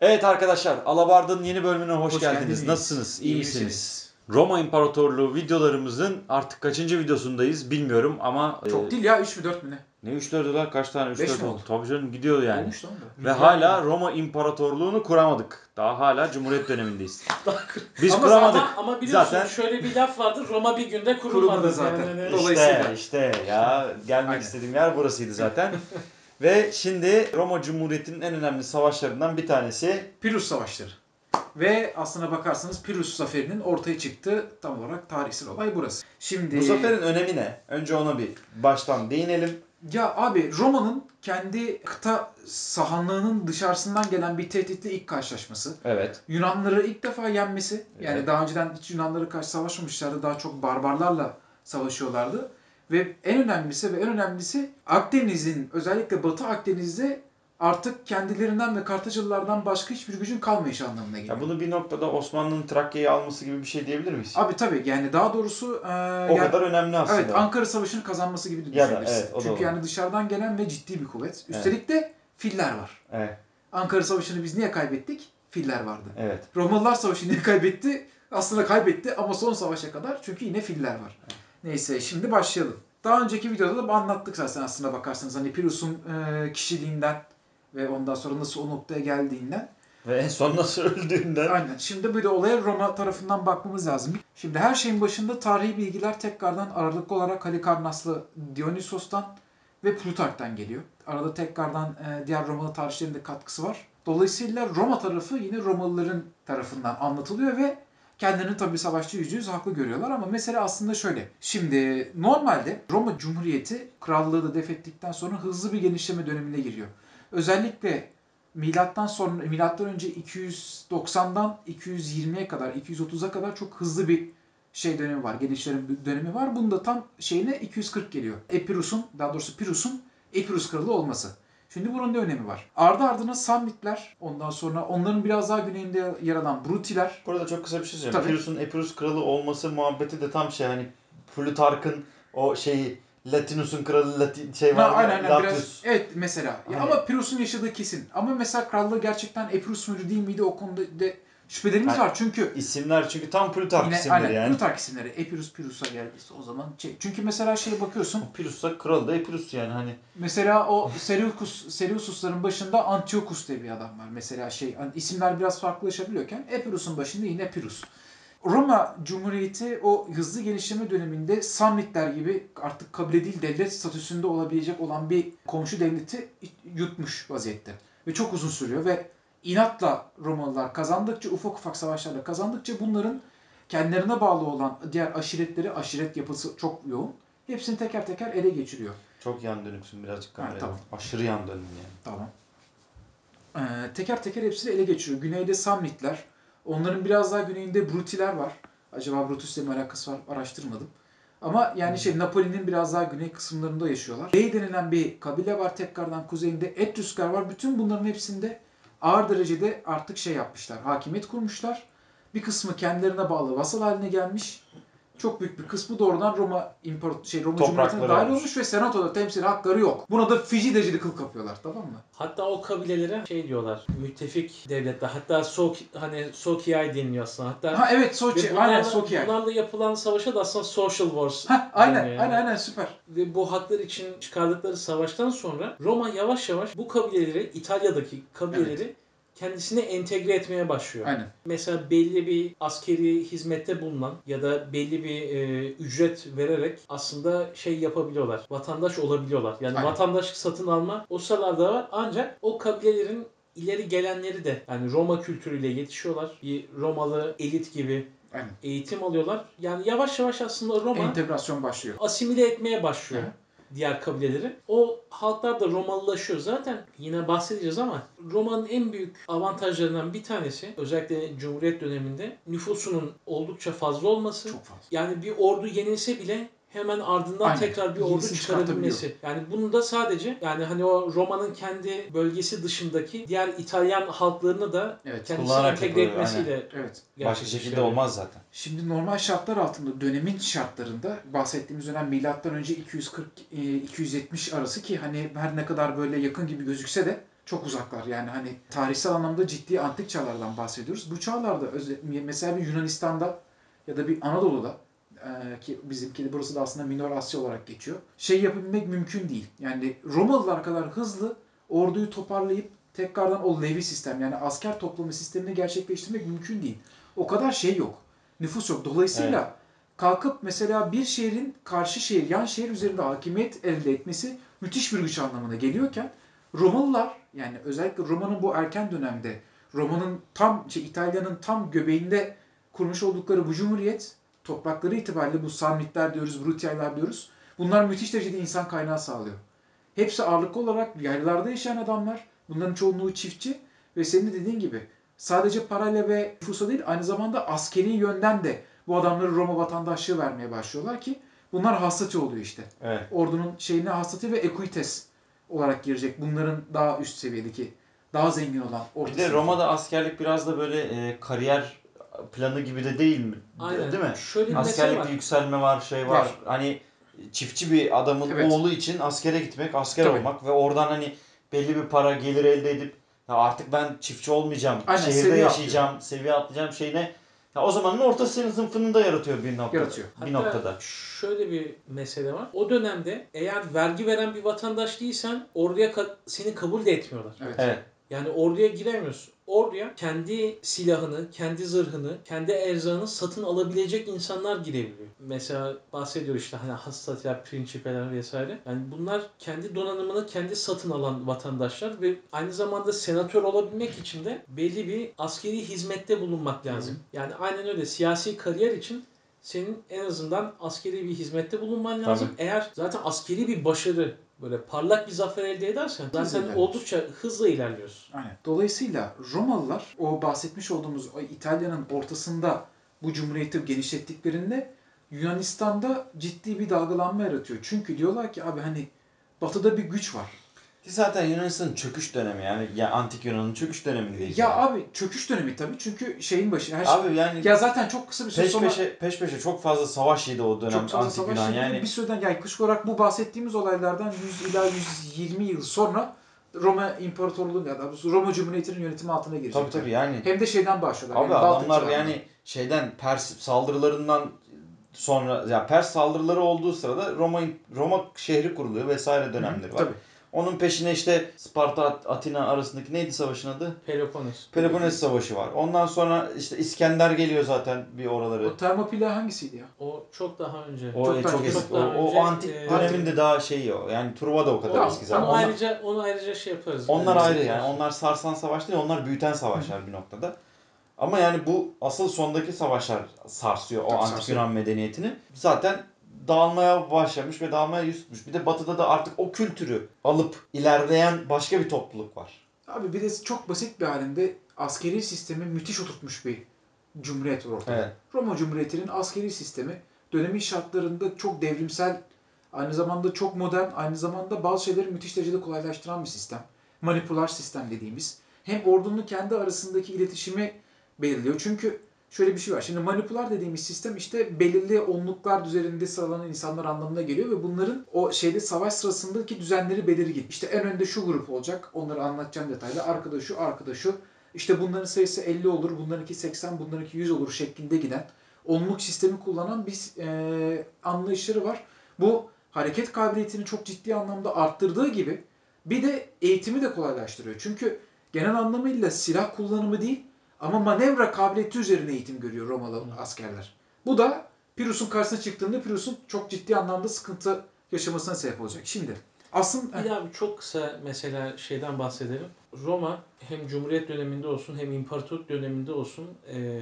Evet arkadaşlar, Alabard'ın yeni bölümüne hoş, Hoş geldiniz. geldiniz. Nasılsınız? İyi, İyi misiniz? misiniz? Roma İmparatorluğu videolarımızın artık kaçıncı videosundayız bilmiyorum ama Çok e, değil ya 3 mü 4 mü ne? ne 3 4 dolar kaç tane 3 Beş 4 mi oldu? oldu? Tabii canım gidiyor yani. Olmuş lan da. Ve hala Roma İmparatorluğunu kuramadık. Daha hala Cumhuriyet dönemindeyiz. Biz ama, kuramadık. Ama, ama biliyorsun Zaten- şöyle bir laf vardır. Roma bir günde kurulmadı. Kurulmadı zaten. Yani, Doğru. İşte Dolayısıyla- işte ya gelmek Aynen. istediğim yer burasıydı zaten. Ve şimdi Roma Cumhuriyeti'nin en önemli savaşlarından bir tanesi Pirus Savaşları. Ve aslına bakarsanız Pirus Zaferi'nin ortaya çıktığı tam olarak tarihsel olay burası. Şimdi bu zaferin önemi ne? Önce ona bir baştan değinelim. ya abi Roma'nın kendi kıta sahanlığının dışarısından gelen bir tehditle ilk karşılaşması. Evet. Yunanları ilk defa yenmesi. Yani Evet. daha önceden hiç Yunanlara karşı savaşmamışlardı. Daha çok barbarlarla savaşıyorlardı. Ve en önemlisi ve en önemlisi Akdeniz'in özellikle Batı Akdeniz'de artık kendilerinden ve Kartacılılardan başka hiçbir gücün kalmayışı anlamına geliyor. Ya bunu bir noktada Osmanlı'nın Trakya'yı alması gibi bir şey diyebilir miyiz? Abi tabii yani daha doğrusu e, o yani- kadar önemli aslında. Evet Ankara Savaşı'nı kazanması gibi de da, düşünebilirsin. evet, Çünkü olur. yani dışarıdan gelen ve ciddi bir kuvvet. Üstelik de filler var. Evet. Ankara Savaşı'nı biz niye kaybettik? Filler vardı. Evet. Romalılar Savaşı niye kaybetti? Aslında kaybetti ama son savaşa kadar çünkü yine filler var. Neyse şimdi başlayalım. Daha önceki videoda da anlattık zaten aslına bakarsanız. Hani Pirus'un e, kişiliğinden ve ondan sonra nasıl o noktaya geldiğinden. Ve en son nasıl öldüğünden. Aynen. Şimdi bir de olaya Roma tarafından bakmamız lazım. Şimdi her şeyin başında tarihi bilgiler tekrardan aralıklı olarak Halikarnaslı Dionysos'tan ve Plutark'tan geliyor. Arada tekrardan e, diğer Romalı tarihçilerin de katkısı var. Dolayısıyla Roma tarafı yine Romalıların tarafından anlatılıyor ve kendilerini tabii savaşçı yüzde yüz haklı görüyorlar ama mesele aslında şöyle. Şimdi normalde Roma Cumhuriyeti krallığı da defettikten sonra hızlı bir genişleme dönemine giriyor. Özellikle milattan sonra milattan önce 290'dan 220'ye kadar 230'a kadar çok hızlı bir şey dönemi var. Genişleme dönemi var. Bunda tam şeyine 240 geliyor. Epirus'un daha doğrusu Pirus'un Epirus kralı olması. Şimdi bunun ne önemi var? Ardı ardına Samnitler, ondan sonra onların biraz daha güneyinde yer alan Brutiler. Burada çok kısa bir şey söyleyeyim. Pirus'un Epirus kralı olması muhabbeti de tam şey hani Plutark'ın o şeyi Latinus'un kralı Latin şey Ha, var. ya, aynen aynen biraz, evet mesela. Ya Hani- ama Pirus'un yaşadığı kesin. Ama mesela krallığı gerçekten Epirus muydu değil miydi o konuda de şüphelerimiz Ha, var. Çünkü İsimler çünkü tam Plutark Yine isimleri aynen yani. Plutark isimleri. Epirus Pirus'a geldiyse o zaman şey. Çünkü mesela şeye bakıyorsun. Pirus'ta kral da Epirus yani hani. Mesela o Seleucus, Seleucus'ların başında Antiochus diye bir adam var. Mesela şey hani isimler biraz farklılaşabiliyorken Epirus'un başında yine Epirus. Roma Cumhuriyeti o hızlı genişleme döneminde Samnitler gibi artık kabile değil devlet statüsünde olabilecek olan bir komşu devleti yutmuş vaziyette. Ve çok uzun sürüyor ve inatla Romalılar kazandıkça ufak ufak savaşlarla kazandıkça bunların kendilerine bağlı olan diğer aşiretleri aşiret yapısı çok yoğun. Hepsini teker teker ele geçiriyor. Çok yan dönüksün birazcık kameraya. tamam. Aşırı yan döndün yani. Tamam. Ee, teker teker hepsini ele geçiriyor. Güneyde Samnitler, onların biraz daha güneyinde Brutiler var. Acaba Brutus'la mi alakası var araştırmadım. Ama yani şey Napoli'nin biraz daha güney kısımlarında yaşıyorlar. Bey denilen bir kabile var tekrardan kuzeyinde. Etrüskler var. Bütün bunların hepsinde ağır derecede artık şey yapmışlar. Hakimiyet kurmuşlar. Bir kısmı kendilerine bağlı vasal haline gelmiş. Çok büyük bir kısmı doğrudan Roma İmparator şey Roma Cumhuriyeti'ne dahil olmuş. olmuş ve senatoda temsil hakları yok. Buna da Fiji decili kıl kapıyorlar tamam mı? Hatta o kabilelere şey diyorlar. Müttefik devletler. Hatta Sok hani Sokiay deniliyor aslında. Hatta Ha evet bunlarla, Aynen Soki. Ha bunlarla yapılan savaşa da aslında social wars. aynen deniyor yani. aynen aynen süper. Ve bu haklar için çıkardıkları savaştan sonra Roma yavaş yavaş bu kabileleri, İtalya'daki kabileleri kendisine entegre etmeye başlıyor. Aynen. Mesela belli bir askeri hizmette bulunan ya da belli bir e, ücret vererek aslında şey yapabiliyorlar. Vatandaş olabiliyorlar. Yani Aynen. vatandaşlık satın alma o sıralarda var. Ancak o kabilelerin ileri gelenleri de yani Roma kültürüyle yetişiyorlar. Bir Romalı elit gibi Aynen. eğitim alıyorlar. Yani yavaş yavaş aslında Roma Entegrasyon başlıyor. asimile etmeye başlıyor Hı. Diğer kabileleri. O halklar da Romalılaşıyor. Zaten yine bahsedeceğiz ama Roma'nın en büyük avantajlarından bir tanesi özellikle Cumhuriyet döneminde nüfusunun oldukça fazla olması. Çok fazla. Yani bir ordu yenilse bile hemen ardından Aynen. tekrar bir ordu çıkarabilmesi. Yani bunu da sadece yani hani o Roma'nın kendi bölgesi dışındaki diğer İtalyan halklarını da Evet. kendisine entegre etmesiyle Evet. Başka şekilde olmaz zaten. Şimdi normal şartlar altında dönemin şartlarında bahsettiğimiz dönem milattan önce 240 e, 270 arası ki hani her ne kadar böyle yakın gibi gözükse de çok uzaklar. Yani hani tarihsel anlamda ciddi antik çağlardan bahsediyoruz. Bu çağlarda mesela bir Yunanistan'da ya da bir Anadolu'da e, ki bizimki de burası da aslında Minor Asya olarak geçiyor. Şey yapabilmek mümkün değil. Yani Romalılar kadar hızlı orduyu toparlayıp tekrardan o levi sistem yani asker toplama sistemini gerçekleştirmek mümkün değil. O kadar şey yok. Nüfus yok. Dolayısıyla kalkıp mesela bir şehrin karşı şehir, yan şehir üzerinde hakimiyet elde etmesi müthiş bir güç anlamına geliyorken Romalılar yani özellikle Roma'nın bu erken dönemde Roma'nın tam şey İtalya'nın tam göbeğinde kurmuş oldukları bu cumhuriyet toprakları itibariyle bu Sarmitler diyoruz, Brutiyaylar diyoruz. Bunlar müthiş derecede insan kaynağı sağlıyor. Hepsi ağırlıklı olarak yaylalarda yaşayan adamlar. Bunların çoğunluğu çiftçi ve senin de dediğin gibi sadece parayla ve nüfusa değil aynı zamanda askeri yönden de bu adamları Roma vatandaşlığı vermeye başlıyorlar ki bunlar hastati oluyor işte. Evet. Ordunun şeyine hastati ve equites olarak girecek. Bunların daha üst seviyedeki, daha zengin olan orta Bir de. Roma'da askerlik biraz da böyle e, kariyer planı gibi de değil mi? Aynen. Değil mi? Şöyle bir Askerlikte var. yükselme var, şey var. Var. Hani çiftçi bir adamın Evet. oğlu için askere gitmek, asker Tabii. olmak ve oradan hani belli bir para gelir elde edip ya artık ben çiftçi olmayacağım, Aynen, şehirde seviye yaşayacağım, seviye atlayacağım şeyine ya o zamanın orta sınıfını da yaratıyor bir noktada. Yaratıyor. Bir Hatta noktada. şöyle bir mesele var. O dönemde eğer vergi veren bir vatandaş değilsen orduya ka- seni kabul de etmiyorlar. Evet. Evet. Yani orduya giremiyorsun. Orduya kendi silahını, kendi zırhını, kendi erzağını satın alabilecek insanlar girebiliyor. Mesela bahsediyor işte hani hassasiyet, prinsipeler vesaire. Yani bunlar kendi donanımını kendi satın alan vatandaşlar ve aynı zamanda senatör olabilmek için de belli bir askeri hizmette bulunmak lazım. Yani aynen öyle siyasi kariyer için senin en azından askeri bir hizmette bulunman lazım. Eğer zaten askeri bir başarı böyle parlak bir zafer elde edersen zaten ilerliyorsun. oldukça hızlı ilerliyorsun. Aynen. Dolayısıyla Romalılar o bahsetmiş olduğumuz o İtalya'nın ortasında bu cumhuriyeti genişlettiklerinde Yunanistan'da ciddi bir dalgalanma yaratıyor. Çünkü diyorlar ki abi hani batıda bir güç var. Ki Zaten Yunanistan'ın çöküş dönemi yani ya antik Yunan'ın çöküş dönemi değil. Ya abi çöküş dönemi tabii çünkü şeyin başı her şey. Abi yani Ya zaten çok kısa bir süre peş sonra peşe, peş peşe çok fazla savaş yedi o dönem çok fazla antik savaş Yunan yani yani. bir süreden yani yaklaşık olarak bu bahsettiğimiz olaylardan 100 ila 120 yıl sonra Roma İmparatorluğu ya da Roma Cumhuriyeti'nin yönetimi altına girecek. Tabii tabii yani. Hem de şeyden başlıyorlar. Abi yani adamlar yani şeyden Pers saldırılarından sonra ya Pers saldırıları olduğu sırada Roma Roma şehri kuruluyor vesaire dönemleri var. Tabii. Onun peşine işte Sparta At- Atina arasındaki neydi savaşın adı? Peloponnes. Peloponnes Savaşı var. Ondan sonra işte İskender geliyor zaten bir oraları. O Termopile hangisiydi ya? O çok daha önce. O çok daha- çok eski. çok O, o önce, antik e, dönemin de daha şeyi o. Yani Truva da o kadar Tamam, eski zaten. onu Onlar, ayrıca onu ayrıca şey yaparız. onlar ayrı yani. Onlar sarsan savaş değil, onlar büyüten savaşlar bir noktada. Ama yani bu asıl sondaki savaşlar sarsıyor o Tabii antik sarsıyor. Yunan medeniyetini. Zaten dağılmaya başlamış ve dağılmaya yüz tutmuş. Bir de batıda da artık o kültürü alıp ilerleyen başka bir topluluk var. Abi bir de çok basit bir halinde askeri sistemi müthiş oturtmuş bir cumhuriyet var ortada. Evet. Roma Cumhuriyeti'nin askeri sistemi dönemin şartlarında çok devrimsel, aynı zamanda çok modern, aynı zamanda bazı şeyleri müthiş derecede kolaylaştıran bir sistem. Manipular sistem dediğimiz. Hem ordunun kendi arasındaki iletişimi belirliyor. Çünkü şöyle bir şey var. Şimdi manipular dediğimiz sistem işte belirli onluklar üzerinde sıralanan insanlar anlamına geliyor ve bunların o şeyde savaş sırasındaki düzenleri belirgin. İşte en önde şu grup olacak. Onları anlatacağım detaylı. Arkada şu, arkada şu. İşte bunların sayısı 50 olur, bunlarınki 80, bunlarınki 100 olur şeklinde giden onluk sistemi kullanan bir e, anlayışları var. Bu hareket kabiliyetini çok ciddi anlamda arttırdığı gibi bir de eğitimi de kolaylaştırıyor. Çünkü genel anlamıyla silah kullanımı değil ama manevra kabiliyeti üzerine eğitim görüyor Romalı askerler. Bu da Pyrrhus'un karşısına çıktığında Pyrrhus'un çok ciddi anlamda sıkıntı yaşamasına sebep olacak. Şimdi aslında Bir bir çok kısa mesela şeyden bahsedelim. Roma hem Cumhuriyet döneminde olsun hem İmparatorluk döneminde olsun e,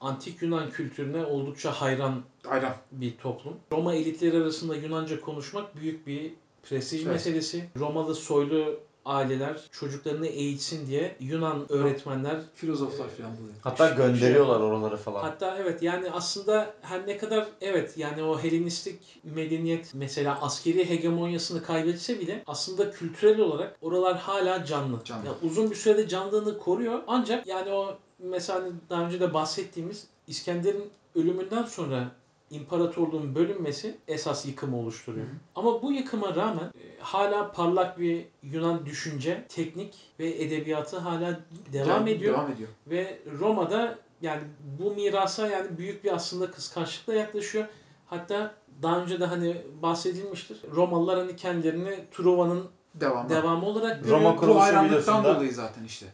antik Yunan kültürüne oldukça hayran aynen bir toplum. Roma elitleri arasında Yunanca konuşmak büyük bir prestij Evet. meselesi. Romalı soylu aileler çocuklarını eğitsin diye Yunan öğretmenler filozoflar falan bu. Hatta Şey- gönderiyorlar oraları falan. Hatta evet yani aslında her ne kadar evet yani o Helenistik medeniyet mesela askeri hegemonyasını kaybetse bile aslında kültürel olarak oralar hala canlı. Canlı. Yani uzun bir sürede canlılığını koruyor. Ancak yani o mesela hani daha önce de bahsettiğimiz İskender'in ölümünden sonra imparatorluğun bölünmesi esas yıkımı oluşturuyor. Ama bu yıkıma rağmen e, hala parlak bir Yunan düşünce, teknik ve edebiyatı hala devam ediyor. Devam ediyor. Ve Roma'da yani bu mirasa yani büyük bir aslında kıskançlıkla yaklaşıyor. Hatta daha önce de hani bahsedilmiştir. Romalılar hani kendilerini Truva'nın Devamı. devamı olarak görüyor. Roma Bu hayranlıktan dolayı zaten işte.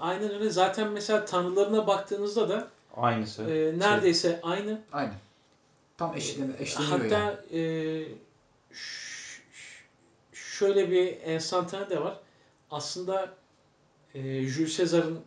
Aynen öyle. Zaten mesela tanrılarına baktığınızda da Aynısı. e, neredeyse aynı. Aynen. Tam eşlen, eşleniyor Hatta yani. e, şöyle bir enstantane de var. Aslında e, Jules Caesar'ın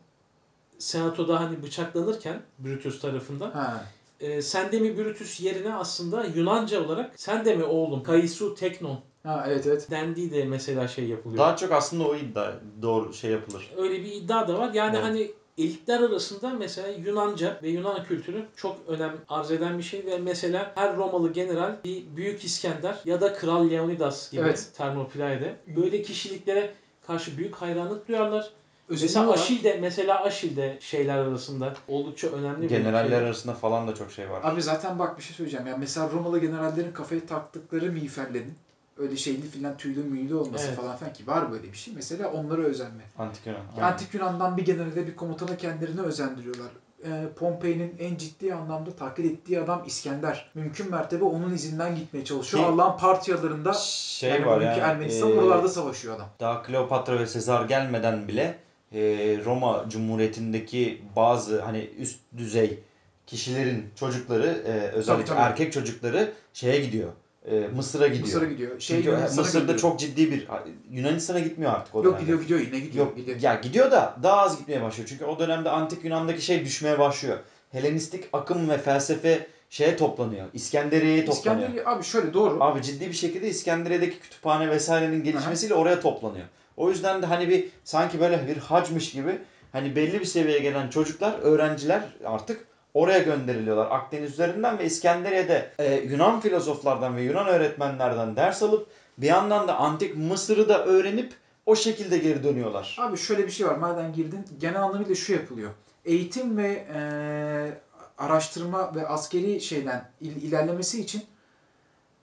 senatoda hani bıçaklanırken Brutus tarafından Ha. e, sen de mi Brutus yerine aslında Yunanca olarak sen de mi oğlum Kaisu Teknon ha evet evet. dendiği de mesela şey yapılıyor. Daha çok aslında o iddia doğru şey yapılır. Öyle bir iddia da var. Yani Evet. hani elitler arasında mesela Yunanca ve Yunan kültürü çok önem arz eden bir şey ve mesela her Romalı general bir Büyük İskender ya da Kral Leonidas gibi Evet. Termopilai'de böyle kişiliklere karşı büyük hayranlık duyarlar. Mesela Özeniyorlar. Aşil de mesela Aşil de şeyler arasında oldukça önemli bir Generaller şey. arasında falan da çok şey var. Abi zaten bak bir şey söyleyeceğim. Ya mesela Romalı generallerin kafaya taktıkları miğferlerin öyle şeyli filan tüylü müylü olması Evet. falan filan ki var böyle bir şey. Mesela onlara özenme. Antik Yunan. Antik Yunan'dan bir generale bir komutana kendilerini özendiriyorlar. Ee, Pompei'nin en ciddi anlamda taklit ettiği adam İskender. Mümkün mertebe onun izinden gitmeye çalışıyor. Ki- Allah'ın partiyalarında Şey yani var bugünkü ya. Ermenistan e, oralarda savaşıyor adam. daha Kleopatra ve Sezar gelmeden bile e, Roma Cumhuriyeti'ndeki bazı hani üst düzey kişilerin çocukları e, özellikle Tabii, tabii. erkek çocukları şeye gidiyor. E, Mısır'a gidiyor. Mısır'a gidiyor. Şey Çünkü Yunanistan'a Mısır'da gidiyor. çok ciddi bir Yunanistan'a gitmiyor artık o Yok dönemde. gidiyor gidiyor yine gidiyor. Yok gidiyor. ya gidiyor da daha az gitmeye başlıyor. Çünkü o dönemde antik Yunan'daki şey düşmeye başlıyor. Helenistik akım ve felsefe şeye toplanıyor. İskenderiye'ye toplanıyor. İskenderiye abi şöyle doğru. Abi ciddi bir şekilde İskenderiye'deki kütüphane vesairenin gelişmesiyle oraya toplanıyor. O yüzden de hani bir sanki böyle bir hacmış gibi hani belli bir seviyeye gelen çocuklar, öğrenciler artık oraya gönderiliyorlar Akdeniz üzerinden ve İskenderiye'de e, Yunan filozoflardan ve Yunan öğretmenlerden ders alıp bir yandan da antik Mısır'ı da öğrenip o şekilde geri dönüyorlar. Abi şöyle bir şey var. Madem girdin genel anlamıyla şu yapılıyor. Eğitim ve eee, araştırma ve askeri şeyden il- ilerlemesi için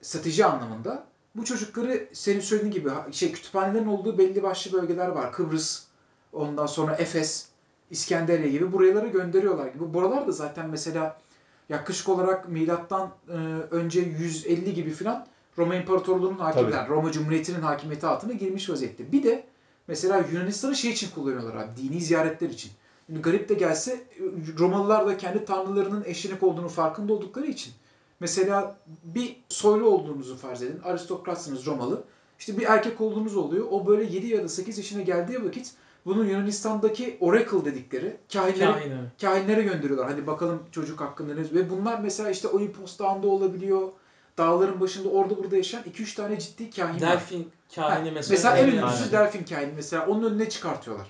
strateji anlamında bu çocukları senin söylediğin gibi şey kütüphanelerin olduğu belli başlı bölgeler var. Kıbrıs, ondan sonra Efes, İskenderiye gibi buralara gönderiyorlar gibi. Buralar da zaten mesela yaklaşık olarak milattan eee, önce 150 gibi filan Roma İmparatorluğu'nun hakimiyeti. Roma Cumhuriyeti'nin hakimiyeti altına girmiş vaziyette. Bir de Mesela Yunanistan'ı şey için kullanıyorlar abi, dini ziyaretler için. Şimdi garip de gelse Romalılar da kendi tanrılarının eşlenik olduğunu farkında oldukları için. Mesela bir soylu olduğunuzu farz edin. Aristokratsınız Romalı. İşte bir erkek olduğunuz oluyor. O böyle 7 ya da 8 yaşına geldiği vakit bunun Yunanistan'daki oracle dedikleri kahinlere, Aynen. kahinlere gönderiyorlar. Hadi bakalım çocuk hakkında ne? Ve bunlar mesela işte Olimpos Dağı'nda olabiliyor. Dağların başında orada burada yaşayan 2-3 tane ciddi kahin var. Delfin kahini Ha, mesela. Mesela en Aynen. ünlüsü Delfin kahini mesela onun önüne çıkartıyorlar.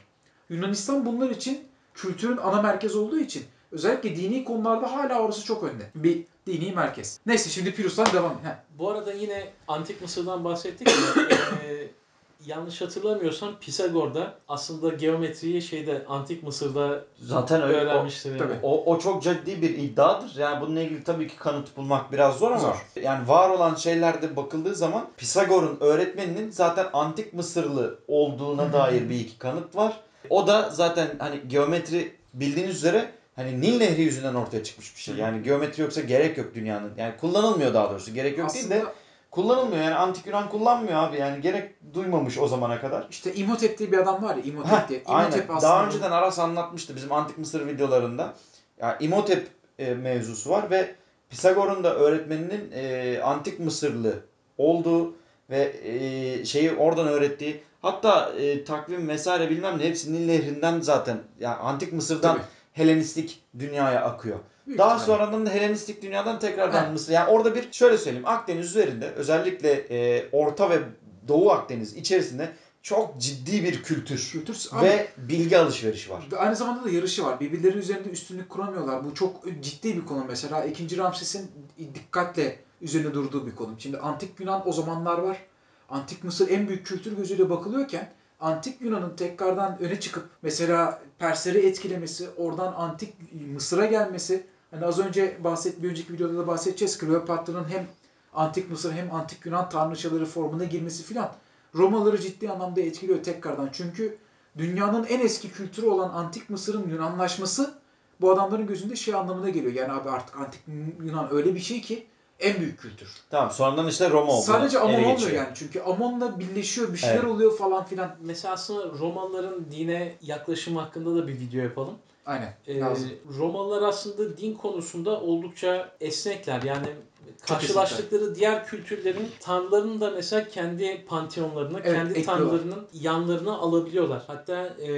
Yunanistan bunlar için kültürün ana merkez olduğu için özellikle dini konularda hala orası çok önde. Bir dini merkez. Neyse şimdi Pirus'tan devam. Heh. Bu arada yine Antik Mısır'dan bahsettik ya. eee, yanlış hatırlamıyorsam Pisagor'da aslında geometriyi şeyde Antik Mısır'da Zaten öyle. O, öğrenmiştir. yani. tabii. o, o çok ciddi bir iddiadır. Yani bununla ilgili tabii ki kanıt bulmak biraz zor ama Zor. yani var olan şeylerde bakıldığı zaman Pisagor'un öğretmeninin zaten antik Mısırlı olduğuna dair bir iki kanıt var. O da zaten hani geometri bildiğiniz üzere hani Nil Nehri yüzünden ortaya çıkmış bir şey. Yani geometri yoksa gerek yok dünyanın. Yani kullanılmıyor daha doğrusu. Gerek yok değil de Aslında kullanılmıyor. Yani antik Yunan kullanmıyor abi. Yani gerek duymamış o zamana kadar. işte İmhotep diye bir adam var ya İmhotep Heh, diye. aynen. İmhotep aslında Daha önceden Aras anlatmıştı bizim Antik Mısır videolarında. Ya İmhotep e, mevzusu var ve Pisagor'un da öğretmeninin e, Antik Mısırlı olduğu ve e, şeyi oradan öğrettiği hatta e, takvim vesaire bilmem ne hepsi Nil Nehri'nden zaten yani Antik Mısır'dan Tabii. Helenistik dünyaya akıyor. Büyük Daha ihtimalle. sonradan da Helenistik dünyadan tekrardan Heh. Mısır. Yani orada bir şöyle söyleyeyim Akdeniz üzerinde özellikle e, Orta ve Doğu Akdeniz içerisinde çok ciddi bir kültür kültür abi, ve bilgi alışverişi var. Aynı zamanda da yarışı var. Birbirleri üzerinde üstünlük kuramıyorlar. Bu çok ciddi bir konu mesela. 2. Ramses'in dikkatle üzerine durduğu bir konu. Şimdi Antik Yunan o zamanlar var. Antik Mısır en büyük kültür gözüyle bakılıyorken Antik Yunan'ın tekrardan öne çıkıp mesela Persleri etkilemesi, oradan Antik Mısır'a gelmesi, Hani az önce bahset bir önceki videoda da bahsedeceğiz. Kleopatra'nın hem antik Mısır hem antik Yunan tanrıçaları formuna girmesi filan Romalıları ciddi anlamda etkiliyor tekrardan. Çünkü dünyanın en eski kültürü olan antik Mısır'ın Yunanlaşması bu adamların gözünde şey anlamına geliyor. Yani abi artık antik Yunan öyle bir şey ki en büyük kültür. Tamam sonradan işte Roma oldu. Sadece Amon olmuyor geçiyor. yani. Çünkü Amon'la birleşiyor, bir şeyler Evet. oluyor falan filan. Mesela aslında Romalıların dine yaklaşımı hakkında da bir video yapalım. Aynen. Ee, lazım. Romalılar aslında din konusunda oldukça esnekler. Yani karşılaştıkları diğer kültürlerin tanrılarını da mesela kendi panteonlarına, Evet, kendi ekliyorlar. tanrılarının yanlarına alabiliyorlar. Hatta e,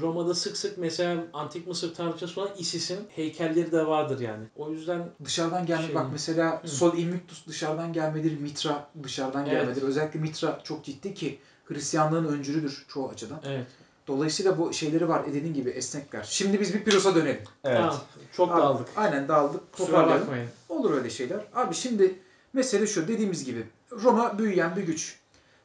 Roma'da sık sık mesela antik Mısır tanrıçası olan Isis'in heykelleri de vardır yani. O yüzden Dışarıdan gelme Şey- bak mesela Hı. Sol Invictus dışarıdan gelmedir, Mitra dışarıdan Evet. gelmedir. Özellikle Mitra çok ciddi ki Hristiyanlığın öncülüdür çoğu açıdan. evet. Dolayısıyla bu şeyleri var dediğin gibi esnekler. Şimdi biz bir Piros'a dönelim. Evet. Tamam, çok Abi, dağıldık. Aynen dağıldık. Toparlayalım. Olur öyle şeyler. Abi şimdi mesele şu dediğimiz gibi Roma büyüyen bir güç.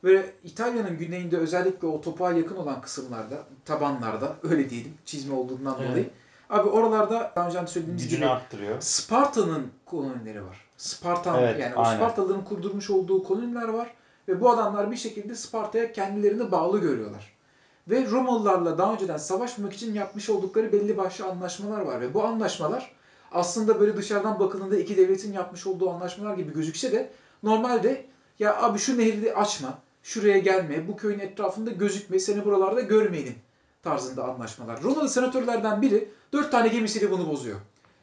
Ve İtalya'nın güneyinde özellikle o topağa yakın olan kısımlarda, tabanlarda öyle diyelim çizme olduğundan Evet. dolayı. Abi oralarda daha önce de söylediğimiz Gücünü gibi arttırıyor. Sparta'nın kolonileri var. Spartan Evet, yani o aynen. Spartalıların kurdurmuş olduğu koloniler var. Ve bu adamlar bir şekilde Sparta'ya kendilerini bağlı görüyorlar. Ve Romalılarla daha önceden savaşmamak için yapmış oldukları belli başlı anlaşmalar var. Ve bu anlaşmalar aslında böyle dışarıdan bakıldığında iki devletin yapmış olduğu anlaşmalar gibi gözükse de normalde ya abi şu nehri açma, şuraya gelme, bu köyün etrafında gözükme, seni buralarda görmeyelim tarzında anlaşmalar. Romalı senatörlerden biri dört tane gemisiyle bunu bozuyor.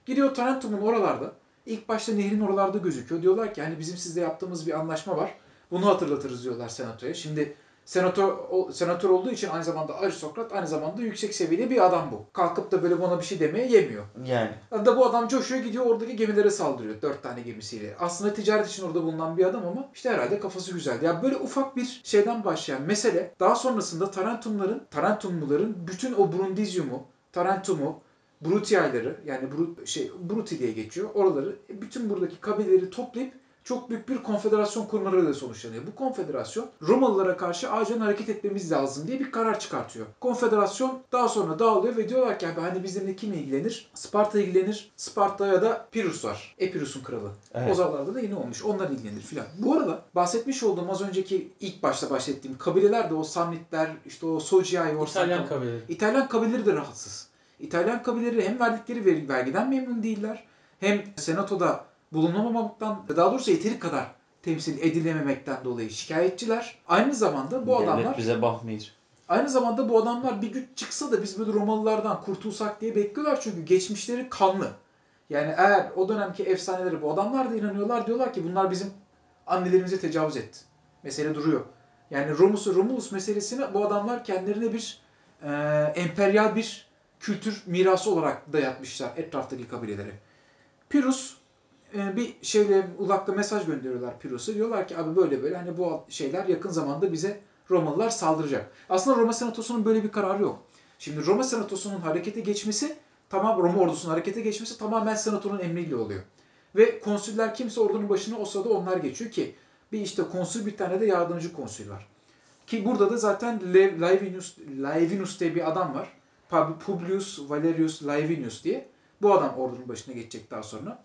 Gidiyor Tarentum'un oralarda. ilk başta nehrin oralarda gözüküyor. Diyorlar ki hani bizim sizle yaptığımız bir anlaşma var. Bunu hatırlatırız diyorlar senatoya. Şimdi senatör, o, senatör olduğu için aynı zamanda aristokrat, aynı zamanda yüksek seviyeli bir adam bu. Kalkıp da böyle bana bir şey demeye yemiyor. Yani. Da bu adam coşuyor gidiyor oradaki gemilere saldırıyor. Dört tane gemisiyle. Aslında ticaret için orada bulunan bir adam ama işte herhalde kafası güzeldi. Ya böyle ufak bir şeyden başlayan mesele daha sonrasında Tarentumların, Tarentumluların bütün o Brundizium'u, Tarentum'u, Brutiayları yani Brut, şey Bruti diye geçiyor. Oraları bütün buradaki kabileleri toplayıp çok büyük bir konfederasyon kurmalarıyla sonuçlanıyor. Bu konfederasyon Romalılara karşı acilen hareket etmemiz lazım diye bir karar çıkartıyor. Konfederasyon daha sonra dağılıyor ve diyorlar ki abi hani bizimle kim ilgilenir? Sparta ilgilenir. Sparta'ya da Pirus var. Epirus'un kralı. Evet. O zamanlarda da yeni olmuş. Onlar ilgilenir filan. Bu arada bahsetmiş olduğum az önceki ilk başta bahsettiğim kabileler de o Samnitler, işte o Sociai, İtalyan kabileleri. İtalyan kabileleri de rahatsız. İtalyan kabileleri hem verdikleri ver- vergiden memnun değiller, hem senatoda bulunamamaktan, daha doğrusu yeteri kadar temsil edilememekten dolayı şikayetçiler. Aynı zamanda bu Devlet adamlar bize bakmıyor. aynı zamanda bu adamlar bir güç çıksa da biz böyle Romalılardan kurtulsak diye bekliyorlar çünkü geçmişleri kanlı. Yani eğer o dönemki efsaneleri bu adamlar da inanıyorlar diyorlar ki bunlar bizim annelerimize tecavüz etti. Mesele duruyor. Yani Romulus Romulus meselesini bu adamlar kendilerine bir e, emperyal bir kültür mirası olarak dayatmışlar etraftaki kabilelere. Pirus bir şeyle ulakta mesaj gönderiyorlar Pirus'a. Diyorlar ki abi böyle böyle hani bu şeyler yakın zamanda bize Romalılar saldıracak. Aslında Roma Senatosu'nun böyle bir kararı yok. Şimdi Roma Senatosu'nun harekete geçmesi tamam Roma ordusunun harekete geçmesi tamamen Senato'nun emriyle oluyor. Ve konsüller kimse ordunun başına o sırada onlar geçiyor ki bir işte konsül bir tane de yardımcı konsül var. Ki burada da zaten Lev, Laevinus, Laevinus diye bir adam var. Pub- Publius Valerius Laevinus diye. Bu adam ordunun başına geçecek daha sonra.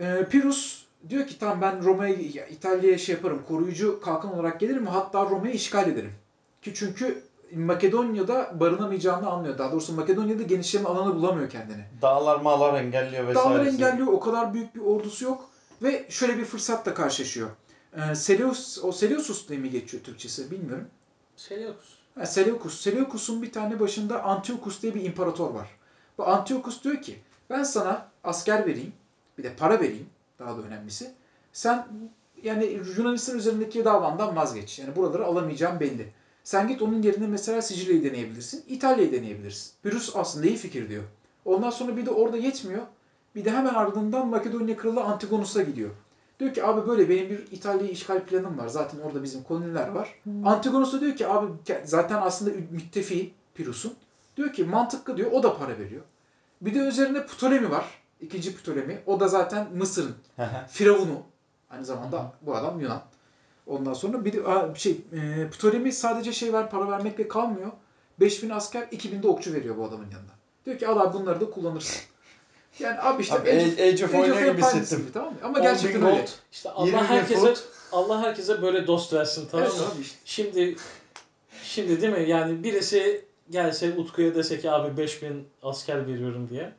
Ee, Pirus diyor ki tamam ben Roma'ya, İtalya'ya şey yaparım, koruyucu kalkan olarak gelirim hatta Roma'yı işgal ederim. Ki çünkü Makedonya'da barınamayacağını anlıyor. Daha doğrusu Makedonya'da genişleme alanı bulamıyor kendini. Dağlar mağlar engelliyor vesaire. Dağları engelliyor. O kadar büyük bir ordusu yok. Ve şöyle bir fırsatla karşılaşıyor. Ee, Seleus, o Seleucus diye mi geçiyor Türkçesi bilmiyorum. Seleucus. Ha, Seleucus. Seleucus'un bir tane başında Antiochus diye bir imparator var. Bu Antiochus diyor ki ben sana asker vereyim. Bir de para vereyim. Daha da önemlisi. Sen yani Yunanistan üzerindeki davandan vazgeç. Yani buraları alamayacağım belli. Sen git onun yerine mesela Sicilya'yı deneyebilirsin. İtalya'yı deneyebilirsin. Pyrrhus aslında iyi fikir diyor. Ondan sonra bir de orada yetmiyor. Bir de hemen ardından Makedonya kralı Antigonus'a gidiyor. Diyor ki abi böyle benim bir İtalya'yı işgal planım var. Zaten orada bizim koloniler var. Antigonus da diyor ki abi zaten aslında müttefi Pyrrhus'un. Diyor ki mantıklı diyor o da para veriyor. Bir de üzerine Ptolemy var. İkinci Ptolemy. O da zaten Mısır'ın firavunu. Aynı zamanda bu adam Yunan. Ondan sonra bir de şey e, Ptolemy sadece şey ver para vermekle kalmıyor. 5000 asker 2000 de okçu veriyor bu adamın yanına. Diyor ki al abi bunları da kullanırsın. Yani abi işte Abi, Age- Age of oynuyor gibi hissettim. gibi, tamam mı? Ama 10.000 gerçekten öyle. gold. İşte 20 Allah herkese. Allah herkese böyle dost versin tamam Evet mı? abi işte. Şimdi şimdi değil mi? Yani birisi gelse Utku'ya dese ki abi 5000 asker veriyorum diye.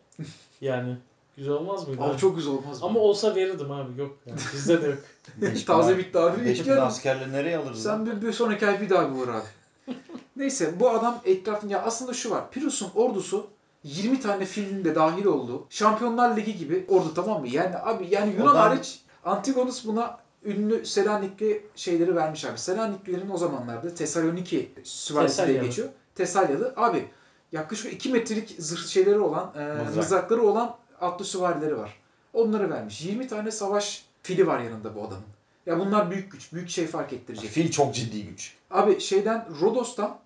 Yani güzel olmaz mıydı? Abi çok güzel olmaz mı? Ama olsa verirdim abi yok yani. Bizde de yok. Taze bitti abi. Beş Hiç bin askerle nereye alırız? Sen bir, bir sonraki ay bir daha bir uğra abi. Neyse bu adam etrafında ya aslında şu var. Pirus'un ordusu 20 tane filmin de dahil olduğu Şampiyonlar Ligi gibi ordu tamam mı? Yani abi yani Yunan Adam- hariç Antigonus buna ünlü Selanikli şeyleri vermiş abi. Selaniklilerin o zamanlarda Tesaloniki süvarisi diye geçiyor. Tesalyalı. Abi yaklaşık 2 metrelik zırh şeyleri olan, e, Mızrak. mızrakları olan atlı süvarileri var. Onları vermiş. 20 tane savaş fili var yanında bu adamın. Ya bunlar büyük güç. Büyük şey fark ettirecek. Fil çok ciddi güç. Abi şeyden Rodos'tan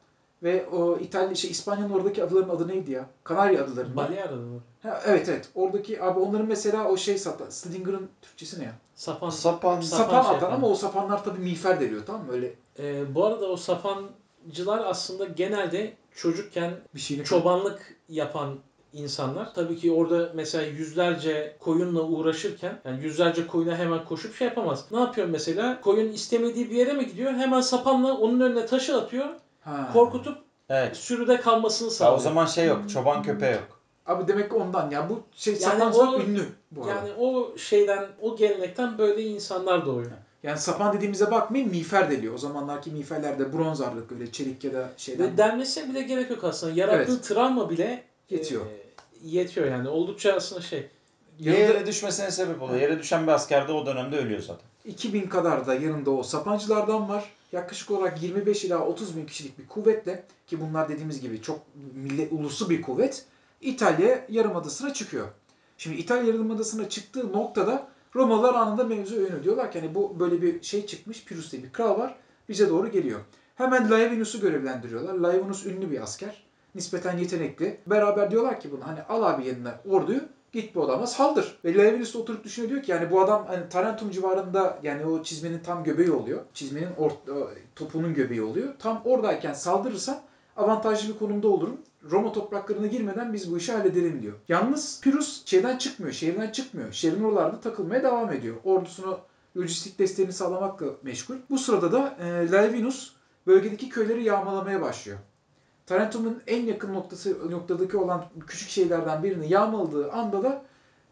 ve o İtalya şey İspanya'nın oradaki adaların adı neydi ya? Kanarya adalarından. Balear adı mı? Ha, evet evet. Oradaki abi onların mesela o şey satan Slinger'ın Türkçesi ne ya? Sapan. Sapan. Sapan Sapan şey atan ama o sapanlar tabii miğfer deriyor tamam mı? Öyle Ee, bu arada o sapancılar aslında genelde çocukken bir şeyini çobanlık yapan insanlar. Tabii ki orada mesela yüzlerce koyunla uğraşırken yani yüzlerce koyuna hemen koşup şey yapamaz. Ne yapıyor mesela? Koyun istemediği bir yere mi gidiyor? Hemen sapanla onun önüne taşı atıyor. Ha. Korkutup Evet. sürüde kalmasını Ya sağlıyor. o zaman şey yok. Çoban köpeği yok. Abi demek ki ondan ya bu şey Yani sapancılar o- ünlü bu arada. yani o şeyden, o gelenekten böyle insanlar doğuyor. Yani sapan dediğimize bakmayın miğfer deliyor. O zamanlarki miğferlerde bronz ağırlık öyle çelik ya da şeyden Ve denmesine bile gerek yok aslında. Yarattığı Evet. travma bile yetiyor. e, yetiyor yani. Oldukça aslında şey. Yanında- Yere düşmesine sebep oluyor. Yere düşen bir asker de o dönemde ölüyor zaten. 2000 kadar da yanında o sapancılardan var. Yaklaşık olarak 25 ila 30 bin kişilik bir kuvvetle ki bunlar dediğimiz gibi çok millet ulusu bir kuvvet İtalya Yarımadası'na çıkıyor. Şimdi İtalya Yarımadası'na çıktığı noktada Romalılar anında mevzu öğünü diyorlar ki hani bu böyle bir şey çıkmış Pirus diye bir kral var bize doğru geliyor. Hemen Laevinus'u görevlendiriyorlar. Laevinus ünlü bir asker. Nispeten yetenekli. Beraber diyorlar ki buna hani al abi yanına orduyu git bu adama saldır. Ve da oturup düşünüyor diyor ki yani bu adam hani Tarentum civarında yani o çizmenin tam göbeği oluyor. Çizmenin or- topunun göbeği oluyor. Tam oradayken saldırırsam avantajlı bir konumda olurum. Roma topraklarına girmeden biz bu işi halledelim diyor. Yalnız Pirus şeyden çıkmıyor, şehirden çıkmıyor. Şehrin oralarda takılmaya devam ediyor. Ordusunu lojistik desteğini sağlamakla meşgul. Bu sırada da e, Laevinus bölgedeki köyleri yağmalamaya başlıyor. Tarentum'un en yakın noktası noktadaki olan küçük şehirlerden birini yağmaladığı anda da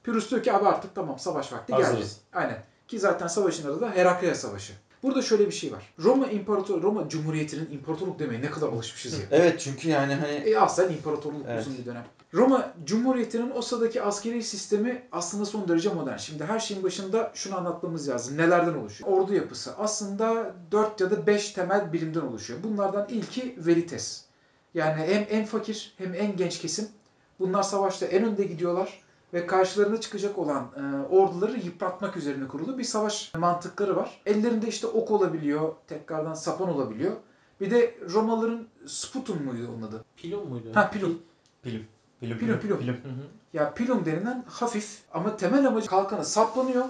Pyrrhus diyor ki abi artık tamam savaş vakti geldi. Hazırız. Aynen. Ki zaten savaşın adı da Herakleia Savaşı. Burada şöyle bir şey var. Roma İmparator Roma Cumhuriyeti'nin imparatorluk demeye ne kadar alışmışız ya. Evet çünkü yani hani E aslen imparatorluk Evet. uzun bir dönem. Roma Cumhuriyeti'nin o sıradaki askeri sistemi aslında son derece modern. Şimdi her şeyin başında şunu anlatmamız lazım. Nelerden oluşuyor? Ordu yapısı aslında 4 ya da 5 temel birimden oluşuyor. Bunlardan ilki Verites. Yani hem en fakir hem en genç kesim. Bunlar savaşta en önde gidiyorlar ve karşılarına çıkacak olan e, orduları yıpratmak üzerine kurulu bir savaş mantıkları var. Ellerinde işte ok olabiliyor, tekrardan sapan olabiliyor. Bir de Romalıların Sputum muydu onun adı? Pilon muydu? Ha pilum. Pilum. Pilum. Pilum, pilum. Hı hı. Ya pilum denilen hafif ama temel amacı kalkanı saplanıyor,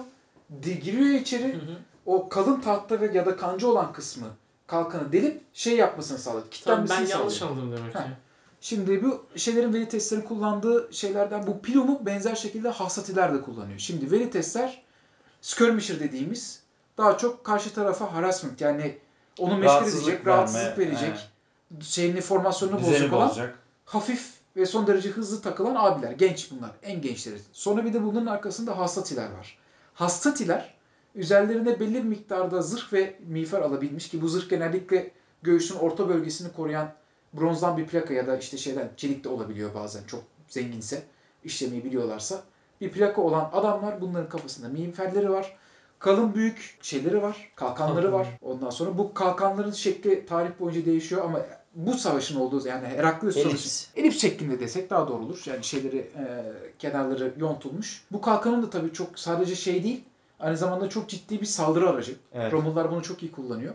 giriyor içeri, Hı hı. o kalın tahta ve ya da kanca olan kısmı kalkanı delip şey yapmasını sağladı. Tamam Kitlenmesini ben yanlış anladım demek ki. Ha. Şimdi bu şeylerin Verites'lerin kullandığı şeylerden bu pilumu benzer şekilde Hassatiler de kullanıyor. Şimdi Verites'ler skirmisher dediğimiz daha çok karşı tarafa harassment yani onu meşgul edecek, verme, rahatsızlık verecek, şeyini formasyonunu bozacak olan bozacak. hafif ve son derece hızlı takılan abiler. Genç bunlar. En gençleri. Sonra bir de bunların arkasında hastatiler var. Hastatiler üzerlerine belli bir miktarda zırh ve miğfer alabilmiş ki bu zırh genellikle göğsün orta bölgesini koruyan bronzdan bir plaka ya da işte şeyden çelik de olabiliyor bazen çok zenginse işlemeyi biliyorlarsa. Bir plaka olan adamlar bunların kafasında miğferleri var. Kalın büyük şeyleri var, kalkanları Kalkan. var. Ondan sonra bu kalkanların şekli tarih boyunca değişiyor ama bu savaşın olduğu yani Heraklius Savaşı Elips. Elips şeklinde desek daha doğru olur. Yani şeyleri e, kenarları yontulmuş. Bu kalkanın da tabii çok sadece şey değil. Aynı zamanda çok ciddi bir saldırı aracı. Evet. Romalılar bunu çok iyi kullanıyor.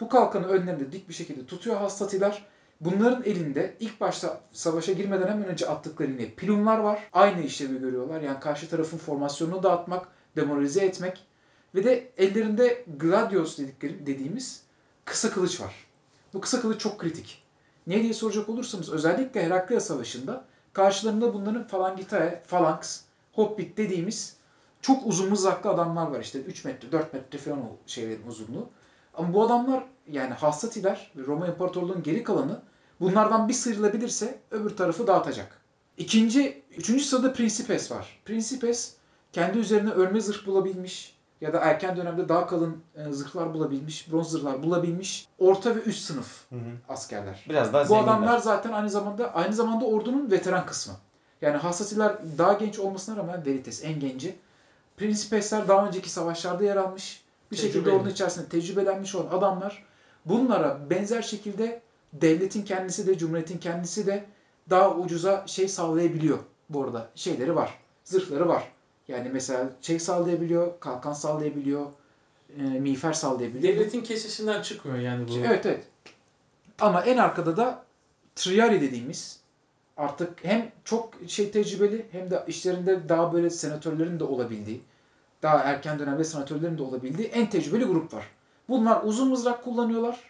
Bu kalkanı önlerinde dik bir şekilde tutuyor hastatiler. Bunların elinde ilk başta savaşa girmeden hemen önce attıkları yine pilumlar var. Aynı işlevi görüyorlar. Yani karşı tarafın formasyonunu dağıtmak, demoralize etmek. Ve de ellerinde gladios dedikleri, dediğimiz kısa kılıç var. Bu kısa kılıç çok kritik. Niye diye soracak olursanız özellikle Herakleia Savaşı'nda karşılarında bunların falangitae, phalanx, Hobbit dediğimiz çok uzun mızraklı adamlar var işte 3 metre 4 metre falan o şeylerin uzunluğu. Ama bu adamlar yani Hassatiler ve Roma İmparatorluğu'nun geri kalanı bunlardan bir sıyrılabilirse öbür tarafı dağıtacak. İkinci, üçüncü sırada Principes var. Principes kendi üzerine örme zırh bulabilmiş ya da erken dönemde daha kalın e, zırhlar bulabilmiş, bronz zırhlar bulabilmiş orta ve üst sınıf Hı hı. askerler. Biraz daha Bu zenginler. adamlar zaten aynı zamanda aynı zamanda ordunun veteran kısmı. Yani Hassasiler daha genç olmasına rağmen Veritas en genci. Principesler daha önceki savaşlarda yer almış. Bir şekilde Tecrübeli. ordunun içerisinde tecrübelenmiş olan adamlar bunlara benzer şekilde devletin kendisi de cumhuriyetin kendisi de daha ucuza şey sağlayabiliyor bu arada. Şeyleri var. Zırhları var. Yani mesela şey sağlayabiliyor, kalkan sağlayabiliyor, e, miğfer sağlayabiliyor. Devletin kesesinden çıkmıyor yani bu. Evet evet. Ama en arkada da Triari dediğimiz artık hem çok şey tecrübeli hem de işlerinde daha böyle senatörlerin de olabildiği, daha erken dönemde senatörlerin de olabildiği en tecrübeli grup var. Bunlar uzun mızrak kullanıyorlar.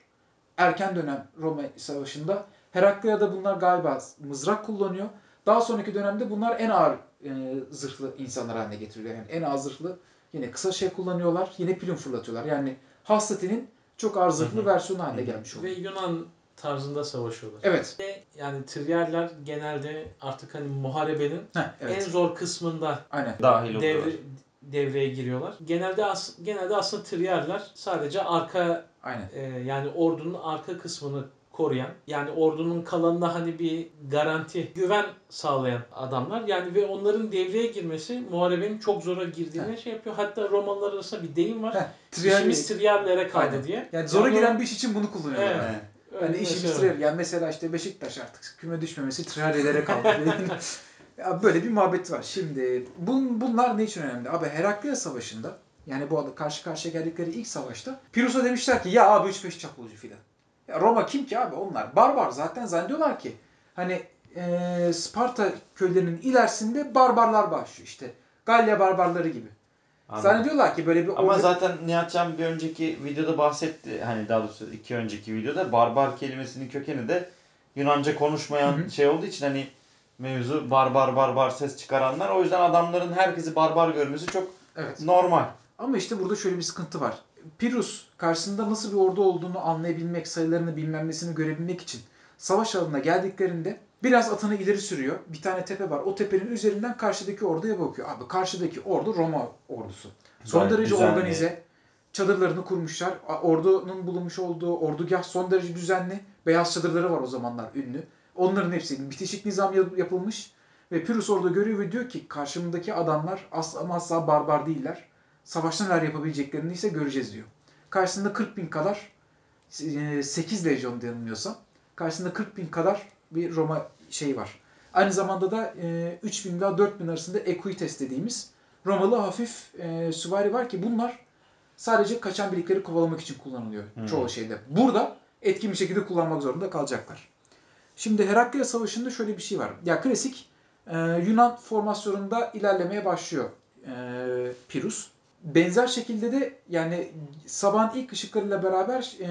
Erken dönem Roma Savaşı'nda. Herakleia bunlar galiba mızrak kullanıyor. Daha sonraki dönemde bunlar en ağır e, zırhlı insanlar haline getiriliyor. Yani en ağır zırhlı yine kısa şey kullanıyorlar. Yine plüm fırlatıyorlar. Yani Hastati'nin çok ağır zırhlı versiyonu haline gelmiş Ve oluyor. Yunan tarzında savaşıyorlar. Evet. Ve yani Triyerler genelde artık hani muharebenin Heh, en evet. zor kısmında Aynen. Dahil oluyorlar. devre, devreye giriyorlar. Genelde as, genelde aslında Triyerler sadece arka Aynen. e, yani ordunun arka kısmını koruyan yani ordunun kalanına hani bir garanti, güven sağlayan adamlar. Yani ve onların devreye girmesi muharebenin çok zora girdiğine şey yapıyor. Hatta Romalılar arasında bir deyim var. Heh, Triari. İşimiz Triyerlere kaldı Aynen. diye. Yani zora Yani o- giren bir iş için bunu kullanıyorlar. Evet. Yani şey var. Triari. Yani mesela işte Beşiktaş artık küme düşmemesi Triari'lere kaldı. ya böyle bir muhabbet var. Şimdi bun, bunlar ne için önemli? Abi Herakliya Savaşı'nda yani bu arada karşı karşıya geldikleri ilk savaşta Pirus'a demişler ki ya abi 3-5 çapulcu filan. Ya Roma kim ki abi onlar? Barbar zaten zannediyorlar ki hani eee, Sparta köylerinin ilerisinde barbarlar başlıyor işte. Galya barbarları gibi. Anladım. Zannediyorlar ki böyle bir Ama ordu- zaten Nihatcan bir önceki videoda bahsetti. Hani daha doğrusu iki önceki videoda barbar kelimesinin kökeni de Yunanca konuşmayan Hı hı. şey olduğu için hani mevzu barbar barbar ses çıkaranlar. O yüzden adamların herkesi barbar görmesi çok Evet. normal. Ama işte burada şöyle bir sıkıntı var. Pirus karşısında nasıl bir ordu olduğunu anlayabilmek, sayılarını bilmem nesini görebilmek için savaş alanına geldiklerinde biraz atını ileri sürüyor. Bir tane tepe var. O tepenin üzerinden karşıdaki orduya bakıyor. Abi karşıdaki ordu Roma ordusu. Son Gayet derece düzenli. organize. Çadırlarını kurmuşlar. Ordunun bulunmuş olduğu ordugah son derece düzenli. Beyaz çadırları var o zamanlar ünlü. Onların hepsi bitişik nizam yap- yapılmış. Ve Pirus orada görüyor ve diyor ki karşımdaki adamlar asla ama asla barbar değiller. Savaşta neler yapabileceklerini ise göreceğiz diyor. Karşısında 40 bin kadar 8 lejyon denilmiyorsa karşısında 40 bin kadar bir Roma şeyi var. Aynı zamanda da 3 bin ila 4 bin arasında Equites dediğimiz Romalı hafif e, süvari var ki bunlar sadece kaçan birlikleri kovalamak için kullanılıyor Hmm. çoğu şeyde. Burada etkin bir şekilde kullanmak zorunda kalacaklar. Şimdi Herakleia Savaşı'nda şöyle bir şey var. Ya klasik e, Yunan formasyonunda ilerlemeye başlıyor e, Pirus. Benzer şekilde de yani sabahın ilk ışıklarıyla beraber e,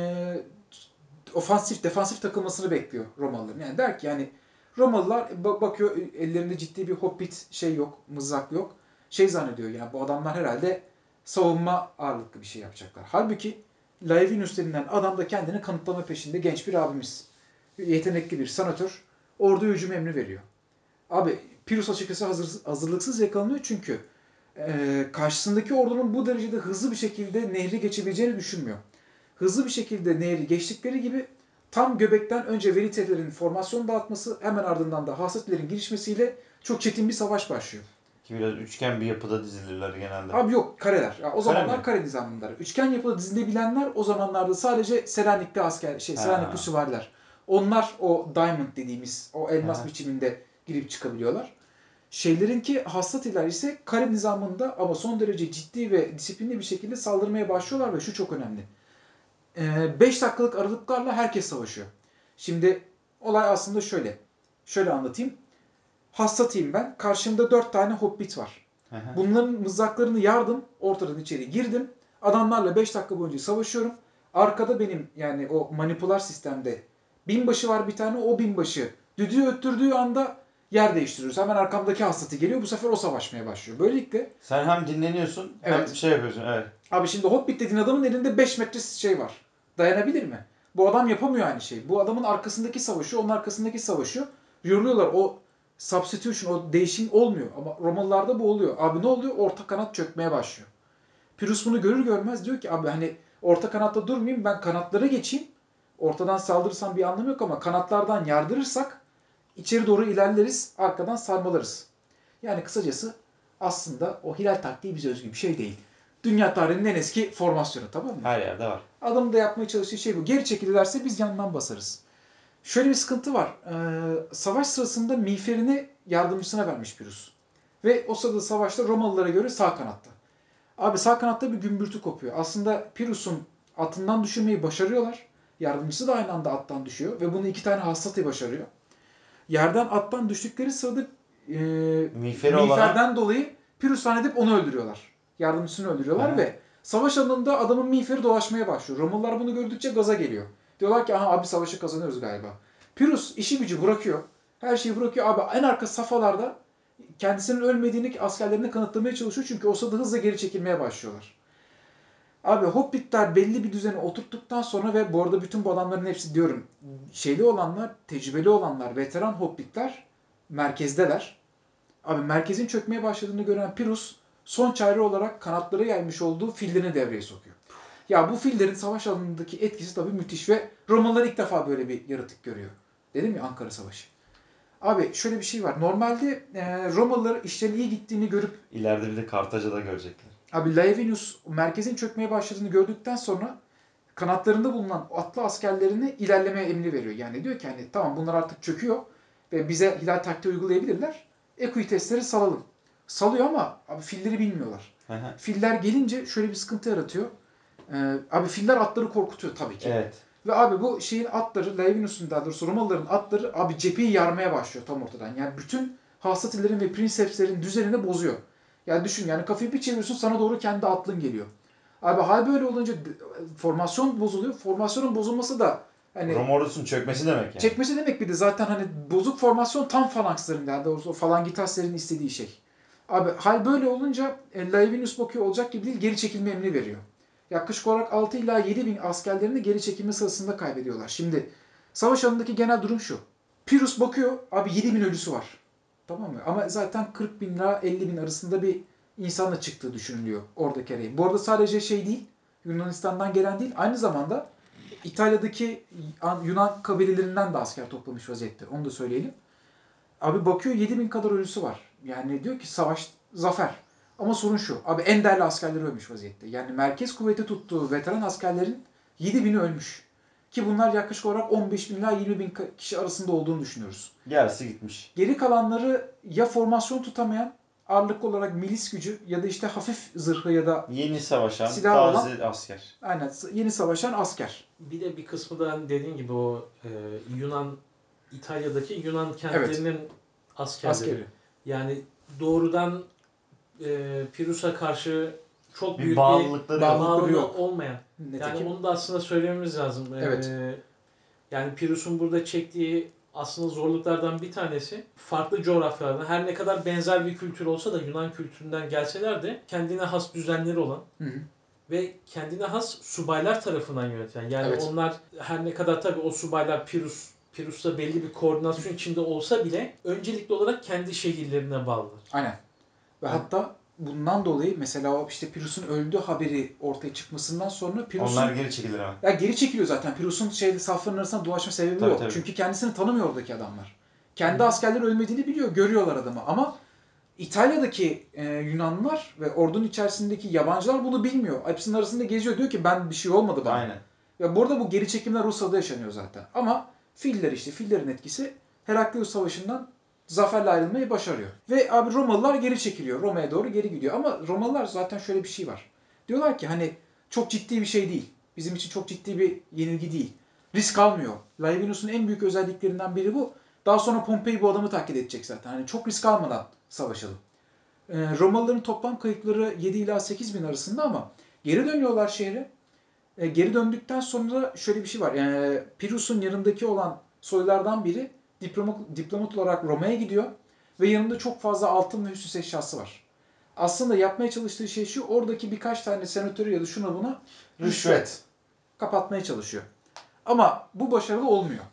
ofansif, defansif takılmasını bekliyor Romalıların. Yani der ki yani Romalılar ba- bakıyor ellerinde ciddi bir hobbit şey yok, mızrak yok. Şey zannediyor yani bu adamlar herhalde savunma ağırlıklı bir şey yapacaklar. Halbuki Laevinus denilen adam da kendini kanıtlama peşinde genç bir abimiz. Yetenekli bir sanatör. Orduya hücum emri veriyor. Abi Pirus açıkçası hazır, hazırlıksız yakalanıyor çünkü e, karşısındaki ordunun bu derecede hızlı bir şekilde nehri geçebileceğini düşünmüyor. Hızlı bir şekilde nehri geçtikleri gibi tam göbekten önce Veritelerin formasyon dağıtması hemen ardından da Hasatlerin girişmesiyle çok çetin bir savaş başlıyor. Ki biraz üçgen bir yapıda dizilirler genelde. Abi yok kareler. Ya o zamanlar mi? kare nizamlılar. Üçgen yapıda dizilebilenler o zamanlarda sadece Selanik'te asker şey. Selanikli süvariler. Onlar o diamond dediğimiz o elmas Ha. biçiminde girip çıkabiliyorlar. Şeylerinki Hassatiler ise kare nizamında ama son derece ciddi ve disiplinli bir şekilde saldırmaya başlıyorlar ve şu çok önemli. 5 dakikalık aralıklarla herkes savaşıyor. Şimdi olay aslında şöyle. Şöyle anlatayım. Hassatiyim ben. Karşımda 4 tane hobbit var. Bunların mızraklarını yardım, ortadan içeri girdim. Adamlarla 5 dakika boyunca savaşıyorum. Arkada benim yani o manipular sistemde binbaşı var bir tane. O binbaşı düdüğü öttürdüğü anda yer değiştiriyoruz. Hemen arkamdaki hastası geliyor. Bu sefer o savaşmaya başlıyor. Böylelikle Sen hem dinleniyorsun Evet. hem şey yapıyorsun. Evet. Abi şimdi Hobbit dediğin adamın elinde 5 metre şey var. Dayanabilir mi? Bu adam yapamıyor aynı şeyi. Bu adamın arkasındaki savaşıyor, onun arkasındaki savaşıyor. Yoruluyorlar. O substitution, o değişim olmuyor. Ama Romalılarda bu oluyor. Abi ne oluyor? Orta kanat çökmeye başlıyor. Pyrrhus bunu görür görmez diyor ki abi hani orta kanatta durmayayım ben kanatlara geçeyim. Ortadan saldırırsam bir anlamı yok ama kanatlardan yardırırsak içeri doğru ilerleriz, arkadan sarmalarız. Yani kısacası aslında o hilal taktiği bize özgü bir şey değil. Dünya tarihinin en eski formasyonu tamam mı? Her yerde var. Adamın da yapmaya çalıştığı şey bu. Geri çekilirlerse biz yandan basarız. Şöyle bir sıkıntı var. Ee, savaş sırasında miğferini yardımcısına vermiş Pyrrhus. Ve o sırada savaşta Romalılara göre sağ kanatta. Abi sağ kanatta bir gümbürtü kopuyor. Aslında Pyrrhus'un atından düşürmeyi başarıyorlar. Yardımcısı da aynı anda attan düşüyor. Ve bunu iki tane hassatı başarıyor. Yerden attan düştükleri sırada e, Miğferi olan miğferden dolayı Pyrrhus zannedip onu öldürüyorlar. Yardımcısını öldürüyorlar Aha. ve savaş alanında adamın miğferi dolaşmaya başlıyor. Romalılar bunu gördükçe gaza geliyor. Diyorlar ki aha abi savaşı kazanıyoruz galiba. Pyrrhus işi gücü bırakıyor. Her şeyi bırakıyor. Abi en arka safhalarda kendisinin ölmediğini askerlerine kanıtlamaya çalışıyor. Çünkü o sırada hızla geri çekilmeye başlıyorlar. Abi Hobbitler belli bir düzeni oturttuktan sonra ve bu arada bütün bu adamların hepsi diyorum şeyli olanlar, tecrübeli olanlar, veteran Hobbitler merkezdeler. Abi merkezin çökmeye başladığını gören Pyrrhus son çare olarak kanatları yaymış olduğu fillerini devreye sokuyor. Ya bu fillerin savaş alanındaki etkisi tabii müthiş ve Romalılar ilk defa böyle bir yaratık görüyor. Dedim ya Ankara Savaşı. Abi şöyle bir şey var. Normalde e, Romalılar işlerin iyi gittiğini görüp ileride bir de Kartaca'da görecekler. Abi Laevinus merkezin çökmeye başladığını gördükten sonra kanatlarında bulunan atlı askerlerini ilerlemeye emri veriyor. Yani diyor ki hani tamam bunlar artık çöküyor ve bize hilal taktiği uygulayabilirler. Equites'leri salalım. Salıyor ama abi filleri bilmiyorlar. Hı. Filler gelince şöyle bir sıkıntı yaratıyor. Ee, abi filler atları korkutuyor tabii ki. evet. Ve abi bu şeyin atları, Laevinus'un daha doğrusu Romalıların atları abi cepheyi yarmaya başlıyor tam ortadan. Yani bütün hasatillerin ve prinsepslerin düzenini bozuyor. Yani düşün yani kafayı bir çeviriyorsun sana doğru kendi atlın geliyor. Abi hal böyle olunca formasyon bozuluyor. Formasyonun bozulması da hani Roma ordusunun çökmesi demek yani. çekmesi demek bir de zaten hani bozuk formasyon tam falanksların yani doğrusu o falangitaslerin istediği şey. Abi hal böyle olunca e, Laevinus bakıyor olacak gibi değil geri çekilme emri veriyor. Yaklaşık olarak 6 ila 7 bin askerlerini geri çekilme sırasında kaybediyorlar. Şimdi savaş alanındaki genel durum şu. Pyrrhus bakıyor abi 7 bin ölüsü var. Tamam mı? Ama zaten 40 bin ila 50 bin arasında bir insanla çıktığı düşünülüyor oradaki arayın. Bu arada sadece şey değil Yunanistan'dan gelen değil aynı zamanda İtalya'daki Yunan kabilelerinden de asker toplamış vaziyette. Onu da söyleyelim. Abi bakıyor 7000 kadar ölüsü var. Yani diyor ki savaş zafer. Ama sorun şu. Abi en değerli askerleri ölmüş vaziyette. Yani merkez kuvveti tuttuğu veteran askerlerin 7000'i ölmüş. Ki bunlar yaklaşık olarak 15 bin ila 20 bin kişi arasında olduğunu düşünüyoruz. Yarısı gitmiş. Geri kalanları ya formasyon tutamayan ağırlıklı olarak milis gücü ya da işte hafif zırhı ya da Yeni savaşan Silah taze asker. aynen yeni savaşan asker. Bir de bir kısmı da dediğin gibi o e, Yunan İtalya'daki Yunan kentlerinin askerleri. Askeri. Yani doğrudan e, Pirus'a karşı çok Bir büyük bağlılıkları bir yok. Bağlılıkları yok. olmayan. Nitekim. Yani onu da aslında söylememiz lazım. E, Evet. yani Pirus'un burada çektiği aslında zorluklardan bir tanesi farklı coğrafyalarda her ne kadar benzer bir kültür olsa da Yunan kültüründen gelseler de kendine has düzenleri olan Hı hı. ve kendine has subaylar tarafından yönetilen. Yani Evet. onlar her ne kadar tabii o subaylar Pirus Pirus'ta belli bir koordinasyon içinde olsa bile öncelikli olarak kendi şehirlerine bağlılar. Aynen. Ve hatta bundan dolayı mesela işte Pyrrhus'un öldüğü haberi ortaya çıkmasından sonra Pyrrhus'un Onlar geri çekilir ama. ya geri çekiliyor zaten. Pyrrhus'un şeyde safların arasında dolaşma sebebi Tabii, yok. tabii. Çünkü kendisini tanımıyor oradaki adamlar. Kendi askerleri ölmediğini biliyor, görüyorlar adamı ama İtalya'daki e, Yunanlılar ve ordunun içerisindeki yabancılar bunu bilmiyor. Hepsinin arasında geziyor diyor ki ben bir şey olmadı bana. Aynen. Ve burada bu geri çekimler Rusya'da yaşanıyor zaten. Ama filler işte fillerin etkisi Heraklius Savaşı'ndan zaferle ayrılmayı başarıyor. Ve abi Romalılar geri çekiliyor. Roma'ya doğru geri gidiyor. Ama Romalılar zaten şöyle bir şey var. Diyorlar ki hani çok ciddi bir şey değil. Bizim için çok ciddi bir yenilgi değil. Risk almıyor. Laevinus'un en büyük özelliklerinden biri bu. Daha sonra Pompei bu adamı taklit edecek zaten. Hani çok risk almadan savaşalım. Ee, Romalıların toplam kayıpları 7 ila 8 bin arasında ama geri dönüyorlar şehre. E, geri döndükten sonra şöyle bir şey var. Yani Pyrrhus'un yanındaki olan soylardan biri diplomat, diplomat olarak Roma'ya gidiyor ve yanında çok fazla altın ve süs eşyası var. Aslında yapmaya çalıştığı şey şu, oradaki birkaç tane senatörü ya da şuna buna Rüşvet. kapatmaya çalışıyor. Ama bu başarılı olmuyor.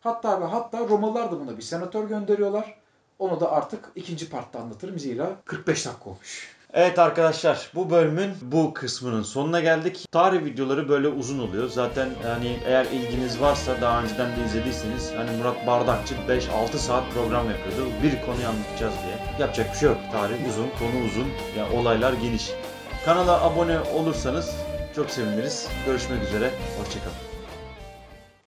Hatta ve hatta Romalılar da buna bir senatör gönderiyorlar. Onu da artık ikinci partta anlatırım. Zira 45 dakika olmuş. Evet arkadaşlar bu bölümün bu kısmının sonuna geldik. Tarih videoları böyle uzun oluyor. Zaten yani eğer ilginiz varsa daha önceden de izlediyseniz hani Murat Bardakçı 5-6 saat program yapıyordu. Bir konuyu anlatacağız diye. Yapacak bir şey yok. Tarih uzun, konu uzun, ya olaylar geniş. Kanala abone olursanız çok seviniriz. Görüşmek üzere. Hoşçakalın.